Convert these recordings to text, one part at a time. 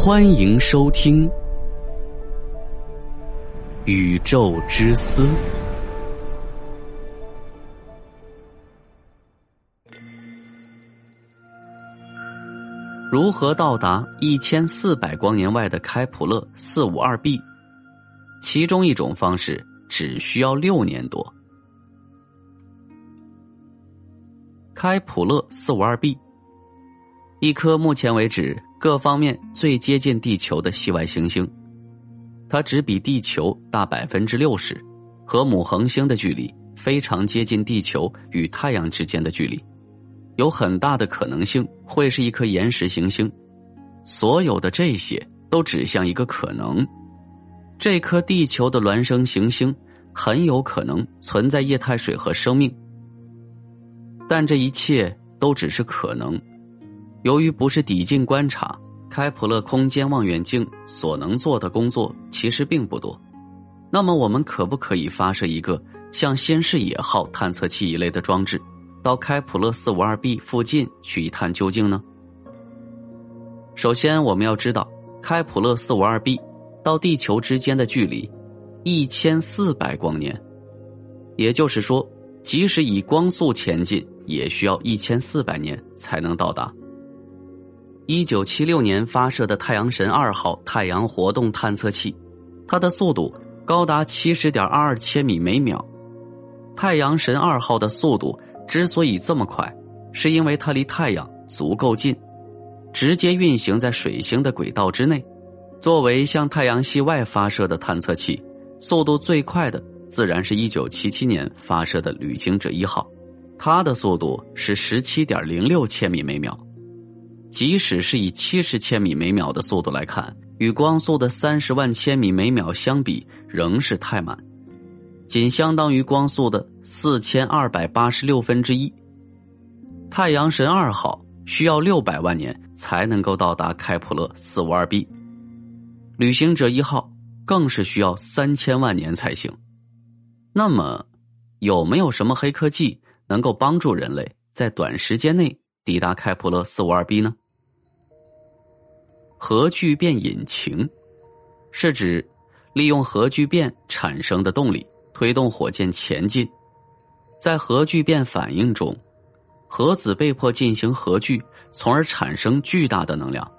欢迎收听《宇宙之思》。如何到达一千四百光年外的开普勒四五二 b？其中一种方式只需要六年多。开普勒四五二 b，一颗目前为止各方面最接近地球的系外行星，它只比地球大百分之六十，和母恒星的距离非常接近地球与太阳之间的距离。有很大的可能性会是一颗岩石行星，所有的这些都指向一个可能：这颗地球的孪生行星很有可能存在液态水和生命。但这一切都只是可能，由于不是抵近观察，开普勒空间望远镜所能做的工作其实并不多。那么，我们可不可以发射一个像新视野号探测器一类的装置？到开普勒四五二 b 附近去一探究竟呢？首先，我们要知道开普勒四五二 b 到地球之间的距离一千四百光年，也就是说，即使以光速前进，也需要一千四百年才能到达。一九七六年发射的太阳神二号太阳活动探测器，它的速度高达七十点二二千米每秒。太阳神二号的速度。之所以这么快，是因为它离太阳足够近，直接运行在水星的轨道之内。作为向太阳系外发射的探测器，速度最快的自然是一九七七年发射的旅行者一号，它的速度是十七点零六千米每秒。即使是以七十千米每秒的速度来看，与光速的三十万千米每秒相比，仍是太慢。仅相当于光速的四千二百八十六分之一。太阳神二号需要六百万年才能够到达开普勒四五二 b，旅行者一号更是需要三千万年才行。那么，有没有什么黑科技能够帮助人类在短时间内抵达开普勒四五二 b 呢？核聚变引擎是指利用核聚变产生的动力。推动火箭前进，在核聚变反应中，核子被迫进行核聚，从而产生巨大的能量。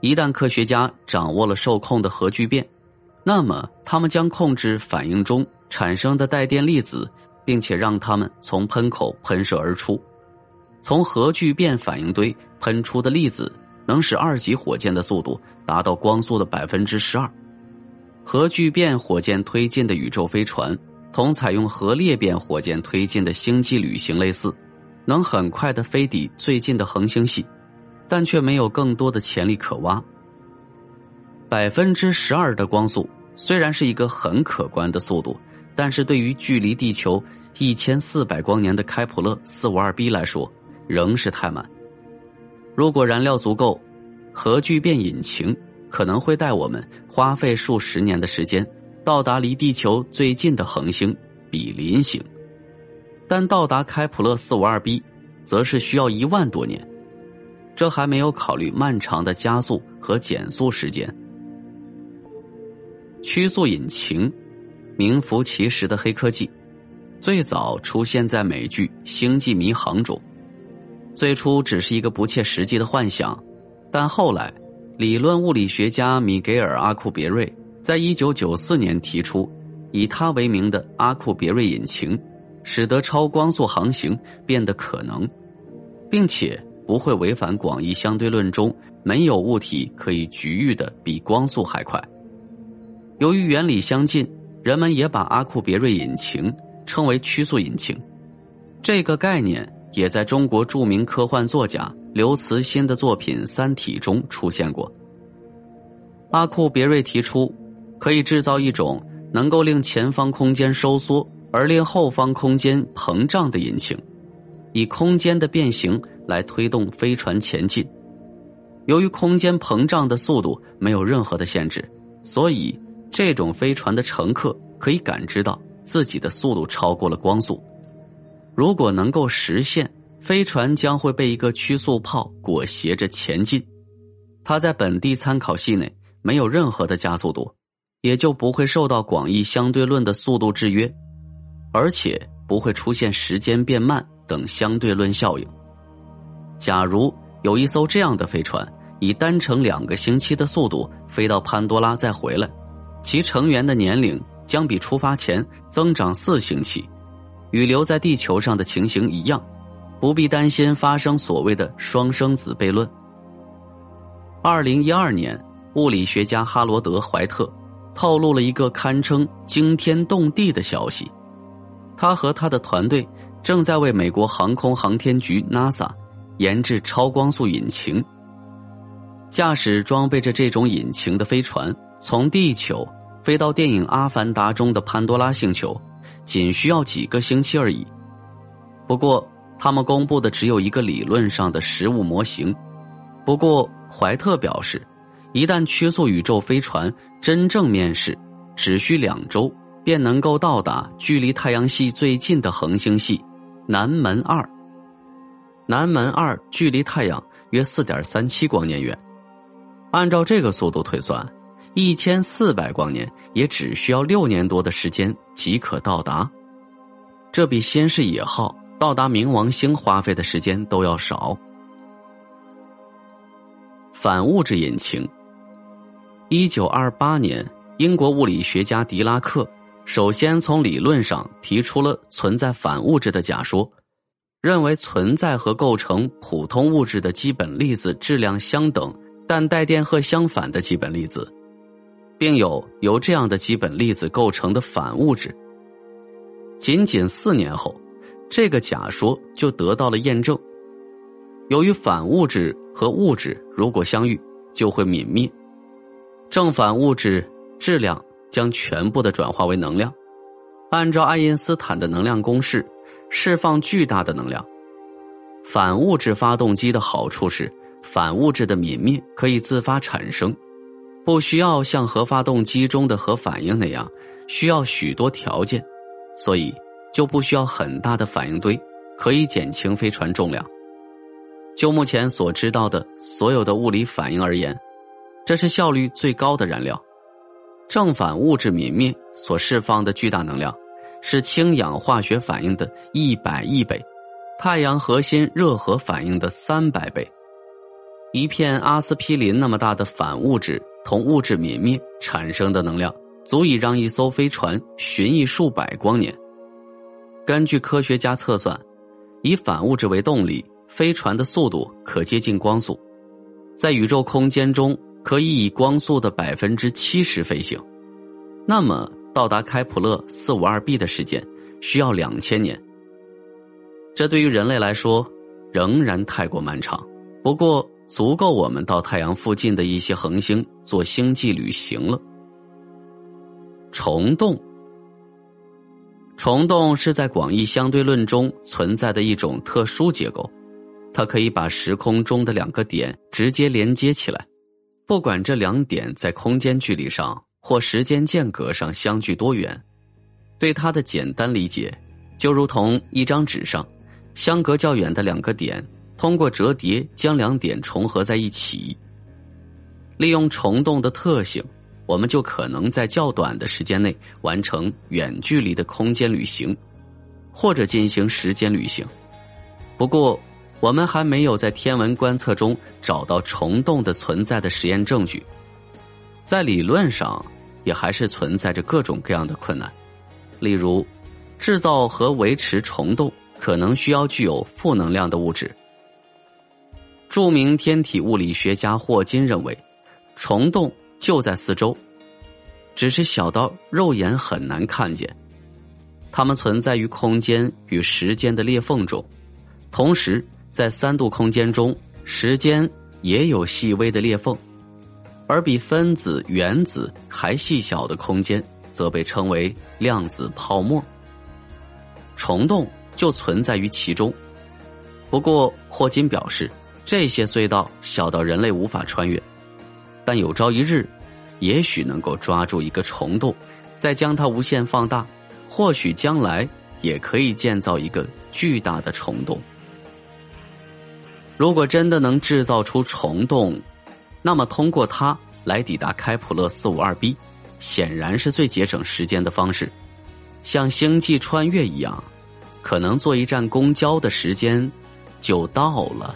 一旦科学家掌握了受控的核聚变，那么他们将控制反应中产生的带电粒子，并且让它们从喷口喷射而出。从核聚变反应堆喷出的粒子，能使二级火箭的速度达到光速的百分之十二。核聚变火箭推进的宇宙飞船，同采用核裂变火箭推进的星际旅行类似，能很快的飞抵最近的恒星系，但却没有更多的潜力可挖。百分之十二的光速虽然是一个很可观的速度，但是对于距离地球一千四百光年的开普勒四五二 b 来说，仍是太慢。如果燃料足够，核聚变引擎。可能会带我们花费数十年的时间，到达离地球最近的恒星比邻星，但到达开普勒四五二 b，则是需要一万多年。这还没有考虑漫长的加速和减速时间。曲速引擎，名副其实的黑科技，最早出现在美剧《星际迷航》中。最初只是一个不切实际的幻想，但后来。理论物理学家米格尔·阿库别瑞在一九九四年提出以他为名的阿库别瑞引擎，使得超光速航行变得可能，并且不会违反广义相对论中没有物体可以局域的比光速还快。由于原理相近，人们也把阿库别瑞引擎称为曲速引擎。这个概念也在中国著名科幻作家。刘慈欣的作品《三体》中出现过。阿库别瑞提出，可以制造一种能够令前方空间收缩而令后方空间膨胀的引擎，以空间的变形来推动飞船前进。由于空间膨胀的速度没有任何的限制，所以这种飞船的乘客可以感知到自己的速度超过了光速。如果能够实现。飞船将会被一个曲速炮裹挟着前进，它在本地参考系内没有任何的加速度，也就不会受到广义相对论的速度制约，而且不会出现时间变慢等相对论效应。假如有一艘这样的飞船以单程两个星期的速度飞到潘多拉再回来，其成员的年龄将比出发前增长四星期，与留在地球上的情形一样，不必担心发生所谓的双生子悖论。二零一二年，物理学家哈罗德·怀特透露了一个堪称惊天动地的消息：他和他的团队正在为美国航空航天局 NASA。研制超光速引擎，驾驶装备着这种引擎的飞船从地球飞到电影《阿凡达》中的潘多拉星球，仅需要几个星期而已。不过，他们公布的只有一个理论上的实物模型。不过，怀特表示，一旦曲速宇宙飞船真正面世，只需两周便能够到达距离太阳系最近的恒星系南门二。南门二距离太阳约四点三七光年远，按照这个速度推算，一千四百光年也只需要六年多的时间即可到达。这比先是野号到达冥王星花费的时间都要少。反物质引擎。一九二八年，英国物理学家狄拉克首先从理论上提出了存在反物质的假说。认为存在和构成普通物质的基本粒子质量相等，但带电荷相反的基本粒子，并有由这样的基本粒子构成的反物质。仅仅四年后，这个假说就得到了验证。由于反物质和物质如果相遇就会泯灭，正反物质质量将全部的转化为能量。按照爱因斯坦的能量公式。释放巨大的能量。反物质发动机的好处是，反物质的泯灭可以自发产生，不需要像核发动机中的核反应那样需要许多条件，所以就不需要很大的反应堆，可以减轻飞船重量。就目前所知道的所有的物理反应而言，这是效率最高的燃料。正反物质泯灭所释放的巨大能量。是氢氧化学反应的一百亿倍，太阳核心热核反应的三百倍。一片阿司匹林那么大的反物质同物质泯灭产生的能量，足以让一艘飞船巡弋数百光年。根据科学家测算，以反物质为动力，飞船的速度可接近光速，在宇宙空间中可以以光速的百分之七十飞行。那么。到达开普勒四五二 b 的时间需要两千年，这对于人类来说仍然太过漫长。不过，足够我们到太阳附近的一些恒星做星际旅行了。虫洞，虫洞是在广义相对论中存在的一种特殊结构，它可以把时空中的两个点直接连接起来，不管这两点在空间距离上。或时间间隔上相距多远？对它的简单理解，就如同一张纸上相隔较远的两个点，通过折叠将两点重合在一起。利用虫洞的特性，我们就可能在较短的时间内完成远距离的空间旅行，或者进行时间旅行。不过，我们还没有在天文观测中找到虫洞的存在的实验证据。在理论上。也还是存在着各种各样的困难，例如，制造和维持虫洞可能需要具有负能量的物质。著名天体物理学家霍金认为，虫洞就在四周，只是小到肉眼很难看见。它们存在于空间与时间的裂缝中，同时在三度空间中，时间也有细微的裂缝。而比分子、原子还细小的空间，则被称为量子泡沫。虫洞就存在于其中。不过，霍金表示，这些隧道小到人类无法穿越，但有朝一日，也许能够抓住一个虫洞，再将它无限放大。或许将来也可以建造一个巨大的虫洞。如果真的能制造出虫洞，那么通过它来抵达开普勒四五二 b，显然是最节省时间的方式。像星际穿越一样，可能坐一站公交的时间就到了。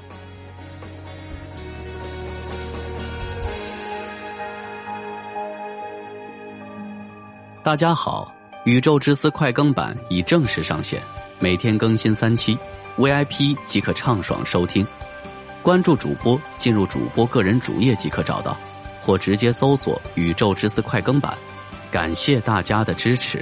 大家好，宇宙之思快更版已正式上线，每天更新三期，VIP 即可畅爽收听。关注主播，进入主播个人主页即可找到，或直接搜索“宇宙之思快更版”。感谢大家的支持。